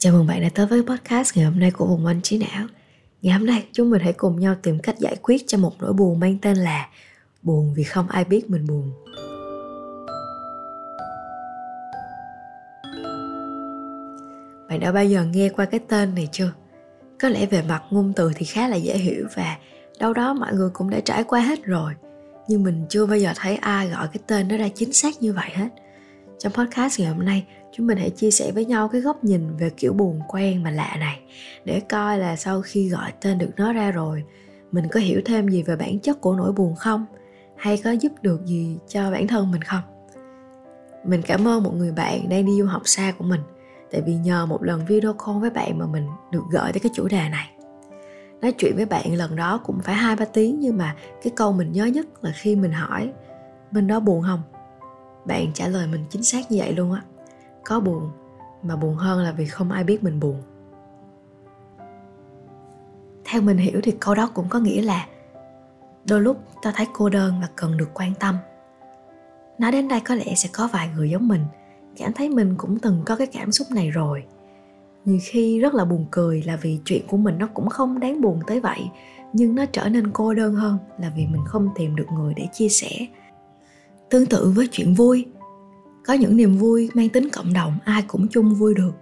Chào mừng bạn đã tới với podcast ngày hôm nay của Vùng Anh Trí Não. Ngày hôm nay chúng mình hãy cùng nhau tìm cách giải quyết cho một nỗi buồn mang tên là Buồn vì không ai biết mình buồn. Bạn đã bao giờ nghe qua cái tên này chưa? Có lẽ về mặt ngôn từ thì khá là dễ hiểu và đâu đó mọi người cũng đã trải qua hết rồi. Nhưng mình chưa bao giờ thấy ai gọi cái tên nó ra chính xác như vậy hết. Trong podcast ngày hôm nay, chúng mình hãy chia sẻ với nhau cái góc nhìn về kiểu buồn quen mà lạ này để coi là sau khi gọi tên được nó ra rồi, mình có hiểu thêm gì về bản chất của nỗi buồn không? Hay có giúp được gì cho bản thân mình không? Mình cảm ơn một người bạn đang đi du học xa của mình Tại vì nhờ một lần video call với bạn mà mình được gợi tới cái chủ đề này Nói chuyện với bạn lần đó cũng phải hai ba tiếng Nhưng mà cái câu mình nhớ nhất là khi mình hỏi Mình đó buồn không? bạn trả lời mình chính xác như vậy luôn á có buồn, mà buồn hơn là vì không ai biết mình buồn. Theo mình hiểu thì câu đó cũng có nghĩa là đôi lúc ta thấy cô đơn và cần được quan tâm. Nói đến đây có lẽ sẽ có vài người giống mình cảm thấy mình cũng từng có cái cảm xúc này rồi. Nhiều khi rất là buồn cười là vì chuyện của mình nó cũng không đáng buồn tới vậy, nhưng nó trở nên cô đơn hơn là vì mình không tìm được người để chia sẻ. Tương tự với chuyện vui có những niềm vui mang tính cộng đồng, ai cũng chung vui được.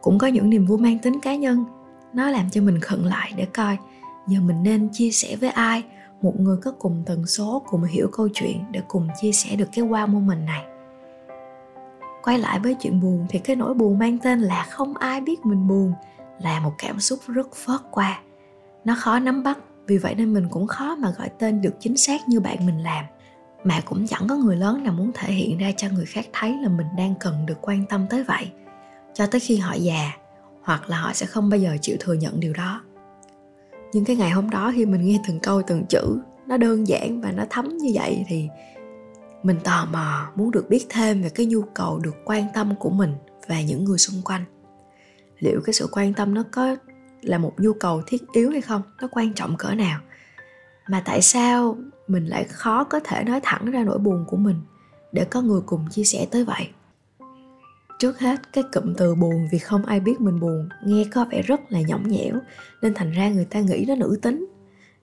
Cũng có những niềm vui mang tính cá nhân. Nó làm cho mình khẩn lại để coi giờ mình nên chia sẻ với ai, một người có cùng tần số, cùng hiểu câu chuyện để cùng chia sẻ được cái wow moment này. Quay lại với chuyện buồn thì cái nỗi buồn mang tên là không ai biết mình buồn là một cảm xúc rất phớt qua. Nó khó nắm bắt, vì vậy nên mình cũng khó mà gọi tên được chính xác như bạn mình làm mà cũng chẳng có người lớn nào muốn thể hiện ra cho người khác thấy là mình đang cần được quan tâm tới vậy. Cho tới khi họ già, hoặc là họ sẽ không bao giờ chịu thừa nhận điều đó. Nhưng cái ngày hôm đó khi mình nghe từng câu, từng chữ, nó đơn giản và nó thấm như vậy thì mình tò mò muốn được biết thêm về cái nhu cầu được quan tâm của mình và những người xung quanh. Liệu cái sự quan tâm nó có là một nhu cầu thiết yếu hay không? Nó quan trọng cỡ nào? Mà tại sao mình lại khó có thể nói thẳng ra nỗi buồn của mình để có người cùng chia sẻ tới vậy? Trước hết, cái cụm từ buồn vì không ai biết mình buồn nghe có vẻ rất là nhõng nhẽo, nên thành ra người ta nghĩ nó nữ tính.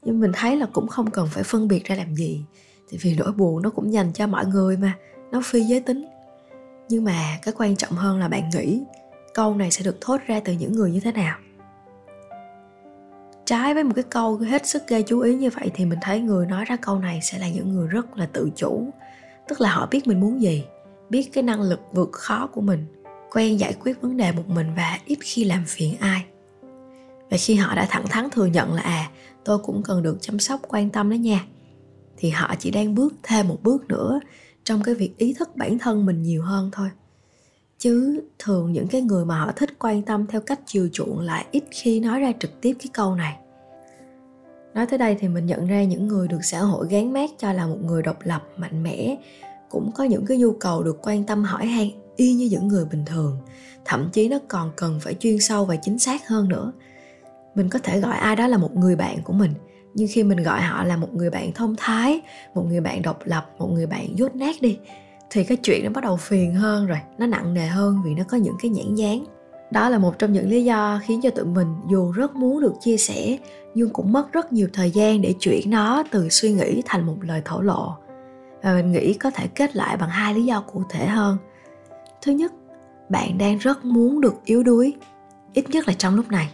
Nhưng mình thấy là cũng không cần phải phân biệt ra làm gì, tại vì nỗi buồn nó cũng dành cho mọi người mà, nó phi giới tính. Nhưng mà cái quan trọng hơn là bạn nghĩ câu này sẽ được thốt ra từ những người như thế nào trái với một cái câu hết sức gây chú ý như vậy thì mình thấy người nói ra câu này sẽ là những người rất là tự chủ. Tức là họ biết mình muốn gì, biết cái năng lực vượt khó của mình, quen giải quyết vấn đề một mình và ít khi làm phiền ai. Và khi họ đã thẳng thắn thừa nhận là à tôi cũng cần được chăm sóc, quan tâm đó nha, thì họ chỉ đang bước thêm một bước nữa trong cái việc ý thức bản thân mình nhiều hơn thôi chứ thường những cái người mà họ thích quan tâm theo cách chiều chuộng lại ít khi nói ra trực tiếp cái câu này. Nói tới đây thì mình nhận ra những người được xã hội gán mát cho là một người độc lập, mạnh mẽ, cũng có những cái nhu cầu được quan tâm hỏi han y như những người bình thường. Thậm chí nó còn cần phải chuyên sâu và chính xác hơn nữa. Mình có thể gọi ai đó là một người bạn của mình, nhưng khi mình gọi họ là một người bạn thông thái, một người bạn độc lập, một người bạn dốt nát đi thì cái chuyện nó bắt đầu phiền hơn rồi, nó nặng nề hơn vì nó có những cái nhãn dán. Đó là một trong những lý do khiến cho tụi mình dù rất muốn được chia sẻ, nhưng cũng mất rất nhiều thời gian để chuyển nó từ suy nghĩ thành một lời thổ lộ. Và mình nghĩ có thể kết lại bằng hai lý do cụ thể hơn. Thứ nhất, bạn đang rất muốn được yếu đuối, ít nhất là trong lúc này.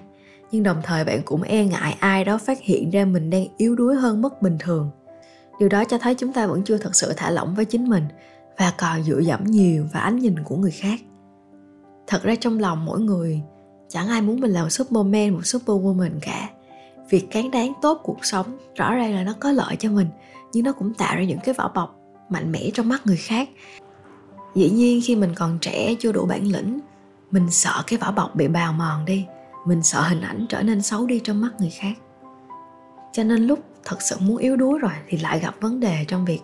Nhưng đồng thời bạn cũng e ngại ai đó phát hiện ra mình đang yếu đuối hơn mức bình thường. Điều đó cho thấy chúng ta vẫn chưa thật sự thả lỏng với chính mình và còn dựa dẫm nhiều vào ánh nhìn của người khác. Thật ra trong lòng mỗi người, chẳng ai muốn mình là một superman, một superwoman cả. Việc cán đáng tốt cuộc sống rõ ràng là nó có lợi cho mình, nhưng nó cũng tạo ra những cái vỏ bọc mạnh mẽ trong mắt người khác. Dĩ nhiên khi mình còn trẻ, chưa đủ bản lĩnh, mình sợ cái vỏ bọc bị bào mòn đi. Mình sợ hình ảnh trở nên xấu đi trong mắt người khác. Cho nên lúc thật sự muốn yếu đuối rồi thì lại gặp vấn đề trong việc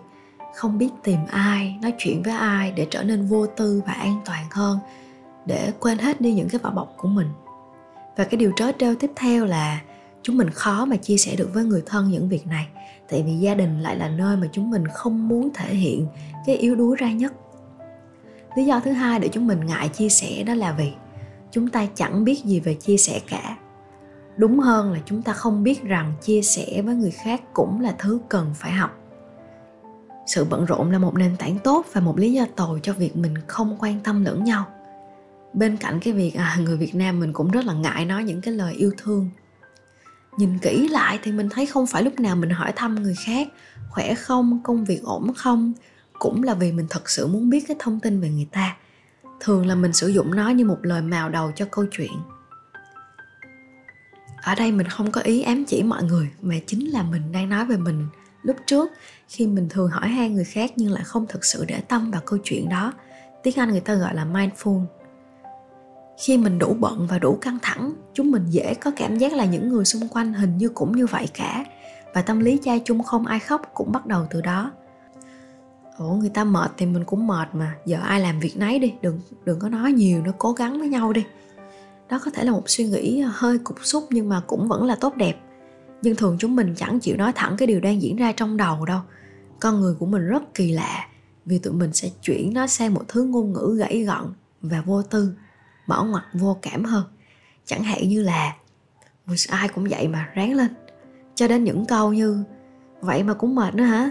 không biết tìm ai, nói chuyện với ai để trở nên vô tư và an toàn hơn, để quên hết đi những cái vỏ bọc của mình. Và cái điều trớ trêu tiếp theo là chúng mình khó mà chia sẻ được với người thân những việc này, tại vì gia đình lại là nơi mà chúng mình không muốn thể hiện cái yếu đuối ra nhất. Lý do thứ hai để chúng mình ngại chia sẻ đó là vì chúng ta chẳng biết gì về chia sẻ cả. Đúng hơn là chúng ta không biết rằng chia sẻ với người khác cũng là thứ cần phải học sự bận rộn là một nền tảng tốt và một lý do tồi cho việc mình không quan tâm lẫn nhau. Bên cạnh cái việc à, người việt nam mình cũng rất là ngại nói những cái lời yêu thương. Nhìn kỹ lại thì mình thấy không phải lúc nào mình hỏi thăm người khác khỏe không công việc ổn không cũng là vì mình thật sự muốn biết cái thông tin về người ta. Thường là mình sử dụng nó như một lời mào đầu cho câu chuyện. Ở đây mình không có ý ám chỉ mọi người mà chính là mình đang nói về mình lúc trước, khi mình thường hỏi han người khác nhưng lại không thực sự để tâm vào câu chuyện đó, tiếng anh người ta gọi là mindful. Khi mình đủ bận và đủ căng thẳng, chúng mình dễ có cảm giác là những người xung quanh hình như cũng như vậy cả, và tâm lý cha chung không ai khóc cũng bắt đầu từ đó. Ủa, người ta mệt thì mình cũng mệt mà, giờ ai làm việc nấy đi, đừng đừng có nói nhiều, nó cố gắng với nhau đi. Đó có thể là một suy nghĩ hơi cục xúc nhưng mà cũng vẫn là tốt đẹp nhưng thường chúng mình chẳng chịu nói thẳng cái điều đang diễn ra trong đầu đâu. Con người của mình rất kỳ lạ, vì tụi mình sẽ chuyển nó sang một thứ ngôn ngữ gãy gọn và vô tư mở ngoặt vô cảm hơn. Chẳng hạn như là ai cũng vậy mà, ráng lên. Cho đến những câu như, vậy mà cũng mệt nữa hả?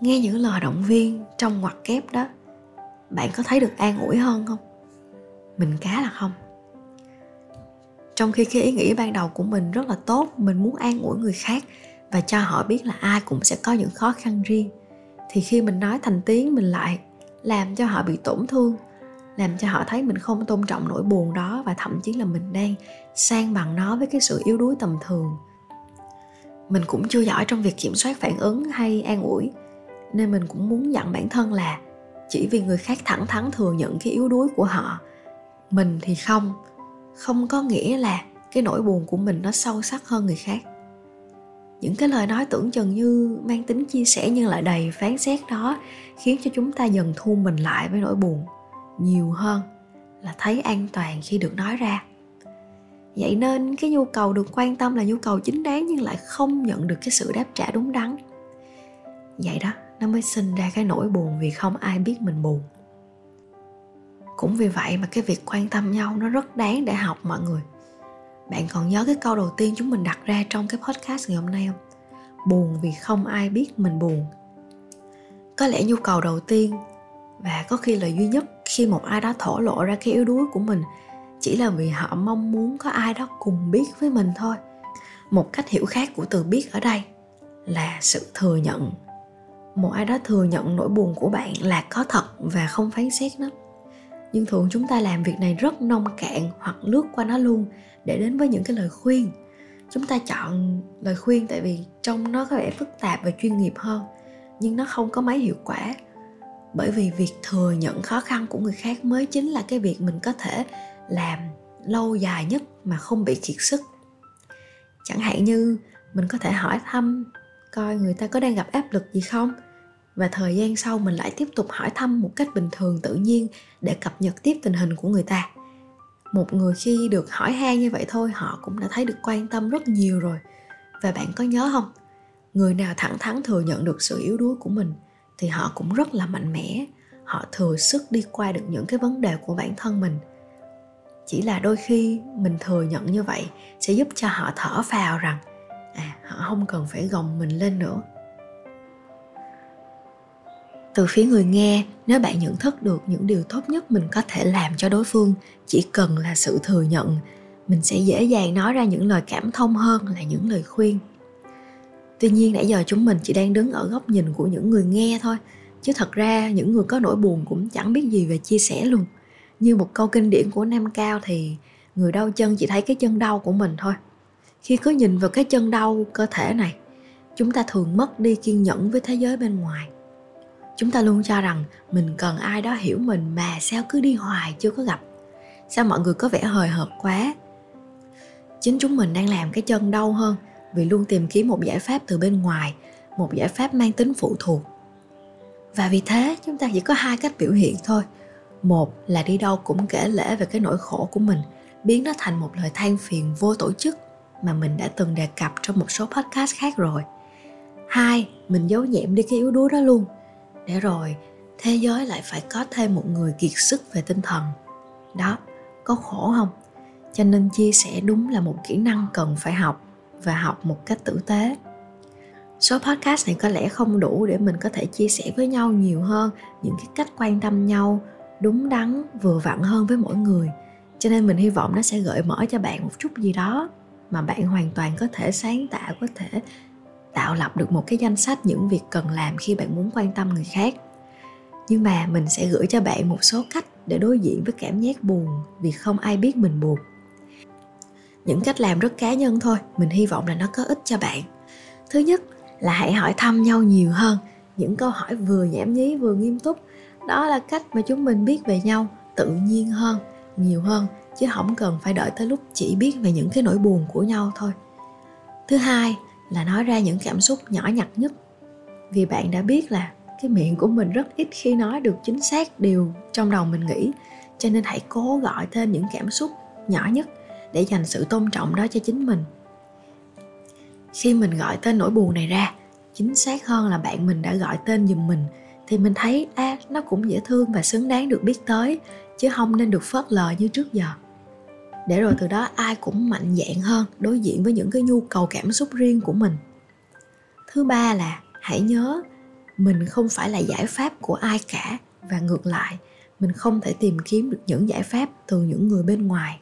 Nghe những lời động viên trong ngoặc kép đó, bạn có thấy được an ủi hơn không? Mình cá là không trong khi cái ý nghĩ ban đầu của mình rất là tốt, mình muốn an ủi người khác và cho họ biết là ai cũng sẽ có những khó khăn riêng, thì khi mình nói thành tiếng mình lại làm cho họ bị tổn thương, làm cho họ thấy mình không tôn trọng nỗi buồn đó và thậm chí là mình đang sang bằng nó với cái sự yếu đuối tầm thường. Mình cũng chưa giỏi trong việc kiểm soát phản ứng hay an ủi, nên mình cũng muốn dặn bản thân là chỉ vì người khác thẳng thắn thừa nhận cái yếu đuối của họ, mình thì không không có nghĩa là cái nỗi buồn của mình nó sâu sắc hơn người khác. Những cái lời nói tưởng chừng như mang tính chia sẻ nhưng lại đầy phán xét đó khiến cho chúng ta dần thu mình lại với nỗi buồn. Nhiều hơn là thấy an toàn khi được nói ra. Vậy nên cái nhu cầu được quan tâm là nhu cầu chính đáng nhưng lại không nhận được cái sự đáp trả đúng đắn. Vậy đó, nó mới sinh ra cái nỗi buồn vì không ai biết mình buồn cũng vì vậy mà cái việc quan tâm nhau nó rất đáng để học mọi người. Bạn còn nhớ cái câu đầu tiên chúng mình đặt ra trong cái podcast ngày hôm nay không? Buồn vì không ai biết mình buồn. Có lẽ nhu cầu đầu tiên và có khi là duy nhất khi một ai đó thổ lộ ra cái yếu đuối của mình chỉ là vì họ mong muốn có ai đó cùng biết với mình thôi. Một cách hiểu khác của từ biết ở đây là sự thừa nhận. Một ai đó thừa nhận nỗi buồn của bạn là có thật và không phán xét nó nhưng thường chúng ta làm việc này rất nông cạn hoặc lướt qua nó luôn để đến với những cái lời khuyên. Chúng ta chọn lời khuyên tại vì trong nó có vẻ phức tạp và chuyên nghiệp hơn, nhưng nó không có mấy hiệu quả. Bởi vì việc thừa nhận khó khăn của người khác mới chính là cái việc mình có thể làm lâu dài nhất mà không bị kiệt sức. Chẳng hạn như mình có thể hỏi thăm coi người ta có đang gặp áp lực gì không? Và thời gian sau mình lại tiếp tục hỏi thăm một cách bình thường, tự nhiên, để cập nhật tiếp tình hình của người ta. Một người khi được hỏi han như vậy thôi, họ cũng đã thấy được quan tâm rất nhiều rồi. Và bạn có nhớ không? Người nào thẳng thắn thừa nhận được sự yếu đuối của mình, thì họ cũng rất là mạnh mẽ. Họ thừa sức đi qua được những cái vấn đề của bản thân mình. Chỉ là đôi khi mình thừa nhận như vậy sẽ giúp cho họ thở phào rằng à họ không cần phải gồng mình lên nữa từ phía người nghe, nếu bạn nhận thức được những điều tốt nhất mình có thể làm cho đối phương, chỉ cần là sự thừa nhận, mình sẽ dễ dàng nói ra những lời cảm thông hơn là những lời khuyên. Tuy nhiên, nãy giờ chúng mình chỉ đang đứng ở góc nhìn của những người nghe thôi, chứ thật ra những người có nỗi buồn cũng chẳng biết gì về chia sẻ luôn. Như một câu kinh điển của nam cao thì, người đau chân chỉ thấy cái chân đau của mình thôi. Khi cứ nhìn vào cái chân đau cơ thể này, chúng ta thường mất đi kiên nhẫn với thế giới bên ngoài chúng ta luôn cho rằng mình cần ai đó hiểu mình mà sao cứ đi hoài chưa có gặp. Sao mọi người có vẻ hời hợt quá? Chính chúng mình đang làm cái chân đau hơn vì luôn tìm kiếm một giải pháp từ bên ngoài, một giải pháp mang tính phụ thuộc. Và vì thế, chúng ta chỉ có hai cách biểu hiện thôi. Một là đi đâu cũng kể lễ về cái nỗi khổ của mình, biến nó thành một lời than phiền vô tổ chức mà mình đã từng đề cập trong một số podcast khác rồi. Hai, mình giấu nhẹm đi cái yếu đuối đó luôn để rồi, thế giới lại phải có thêm một người kiệt sức về tinh thần. Đó, có khổ không? Cho nên chia sẻ đúng là một kỹ năng cần phải học và học một cách tử tế. Số podcast này có lẽ không đủ để mình có thể chia sẻ với nhau nhiều hơn những cái cách quan tâm nhau, đúng đắn, vừa vặn hơn với mỗi người. Cho nên mình hy vọng nó sẽ gợi mở cho bạn một chút gì đó mà bạn hoàn toàn có thể sáng tạo, có thể tạo lập được một cái danh sách những việc cần làm khi bạn muốn quan tâm người khác. Nhưng mà mình sẽ gửi cho bạn một số cách để đối diện với cảm giác buồn vì không ai biết mình buồn. Những cách làm rất cá nhân thôi, mình hy vọng là nó có ích cho bạn. Thứ nhất là hãy hỏi thăm nhau nhiều hơn, những câu hỏi vừa nhảm nhí vừa nghiêm túc. Đó là cách mà chúng mình biết về nhau tự nhiên hơn, nhiều hơn, chứ không cần phải đợi tới lúc chỉ biết về những cái nỗi buồn của nhau thôi. Thứ hai là nói ra những cảm xúc nhỏ nhặt nhất. Vì bạn đã biết là cái miệng của mình rất ít khi nói được chính xác điều trong đầu mình nghĩ cho nên hãy cố gọi tên những cảm xúc nhỏ nhất để dành sự tôn trọng đó cho chính mình. Khi mình gọi tên nỗi buồn này ra chính xác hơn là bạn mình đã gọi tên giùm mình thì mình thấy a à, nó cũng dễ thương và xứng đáng được biết tới chứ không nên được phớt lờ như trước giờ để rồi từ đó ai cũng mạnh dạn hơn đối diện với những cái nhu cầu cảm xúc riêng của mình. Thứ ba là hãy nhớ mình không phải là giải pháp của ai cả và ngược lại, mình không thể tìm kiếm được những giải pháp từ những người bên ngoài.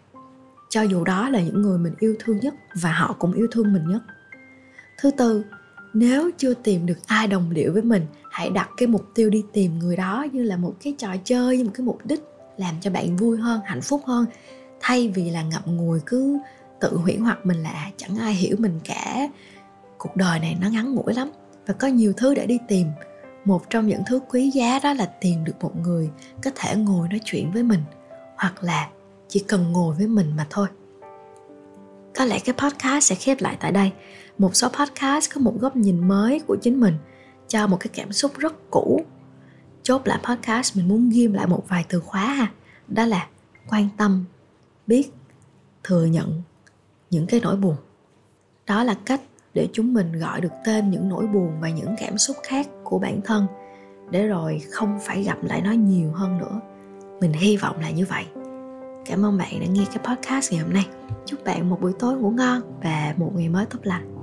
Cho dù đó là những người mình yêu thương nhất và họ cũng yêu thương mình nhất. Thứ tư, nếu chưa tìm được ai đồng điệu với mình, hãy đặt cái mục tiêu đi tìm người đó như là một cái trò chơi, như một cái mục đích làm cho bạn vui hơn, hạnh phúc hơn thay vì là ngậm ngùi cứ tự huyễn hoặc mình là chẳng ai hiểu mình cả. Cuộc đời này nó ngắn ngủi lắm và có nhiều thứ để đi tìm. Một trong những thứ quý giá đó là tìm được một người có thể ngồi nói chuyện với mình, hoặc là chỉ cần ngồi với mình mà thôi. Có lẽ cái podcast sẽ khép lại tại đây. Một số podcast có một góc nhìn mới của chính mình, cho một cái cảm xúc rất cũ. Chốt lại podcast, mình muốn ghim lại một vài từ khóa ha. Đó là quan tâm biết, thừa nhận những cái nỗi buồn. Đó là cách để chúng mình gọi được tên những nỗi buồn và những cảm xúc khác của bản thân, để rồi không phải gặp lại nó nhiều hơn nữa. Mình hy vọng là như vậy. Cảm ơn bạn đã nghe cái podcast ngày hôm nay. Chúc bạn một buổi tối ngủ ngon và một ngày mới tốt lành.